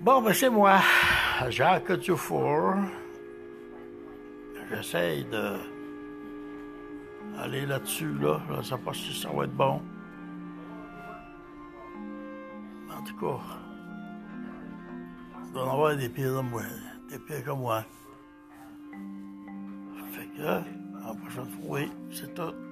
Bon, ben c'est moi, Jacques Dufour. J'essaye de aller là-dessus, là. Je ne sais pas si ça va être bon. En tout cas, il doit avoir des pires comme moi. Des pires comme moi. Fait que, en prochaine fois, oui, c'est tout.